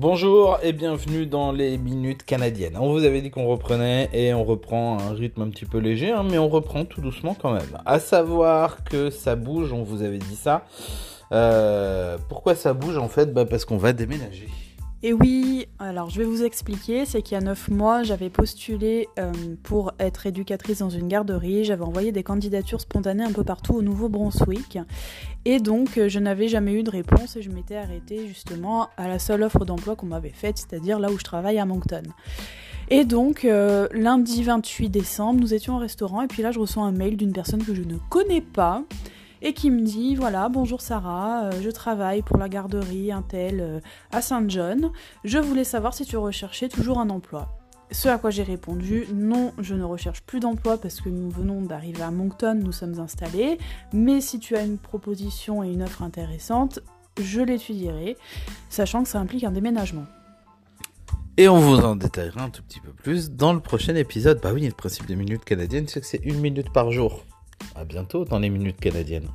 Bonjour et bienvenue dans les minutes canadiennes. On vous avait dit qu'on reprenait et on reprend un rythme un petit peu léger, hein, mais on reprend tout doucement quand même. À savoir que ça bouge, on vous avait dit ça. Euh, pourquoi ça bouge en fait? Bah Parce qu'on va déménager. Et oui, alors je vais vous expliquer, c'est qu'il y a 9 mois, j'avais postulé euh, pour être éducatrice dans une garderie, j'avais envoyé des candidatures spontanées un peu partout au Nouveau-Brunswick, et donc euh, je n'avais jamais eu de réponse et je m'étais arrêtée justement à la seule offre d'emploi qu'on m'avait faite, c'est-à-dire là où je travaille à Moncton. Et donc, euh, lundi 28 décembre, nous étions au restaurant, et puis là je reçois un mail d'une personne que je ne connais pas, et qui me dit voilà bonjour Sarah, euh, je travaille pour la garderie Intel euh, à Saint John. Je voulais savoir si tu recherchais toujours un emploi. Ce à quoi j'ai répondu non, je ne recherche plus d'emploi parce que nous venons d'arriver à Moncton, nous sommes installés. Mais si tu as une proposition et une offre intéressante, je l'étudierai, sachant que ça implique un déménagement. Et on vous en détaillera un tout petit peu plus dans le prochain épisode. Bah oui, le principe des minutes canadiennes, c'est que c'est une minute par jour. À bientôt dans les minutes canadiennes.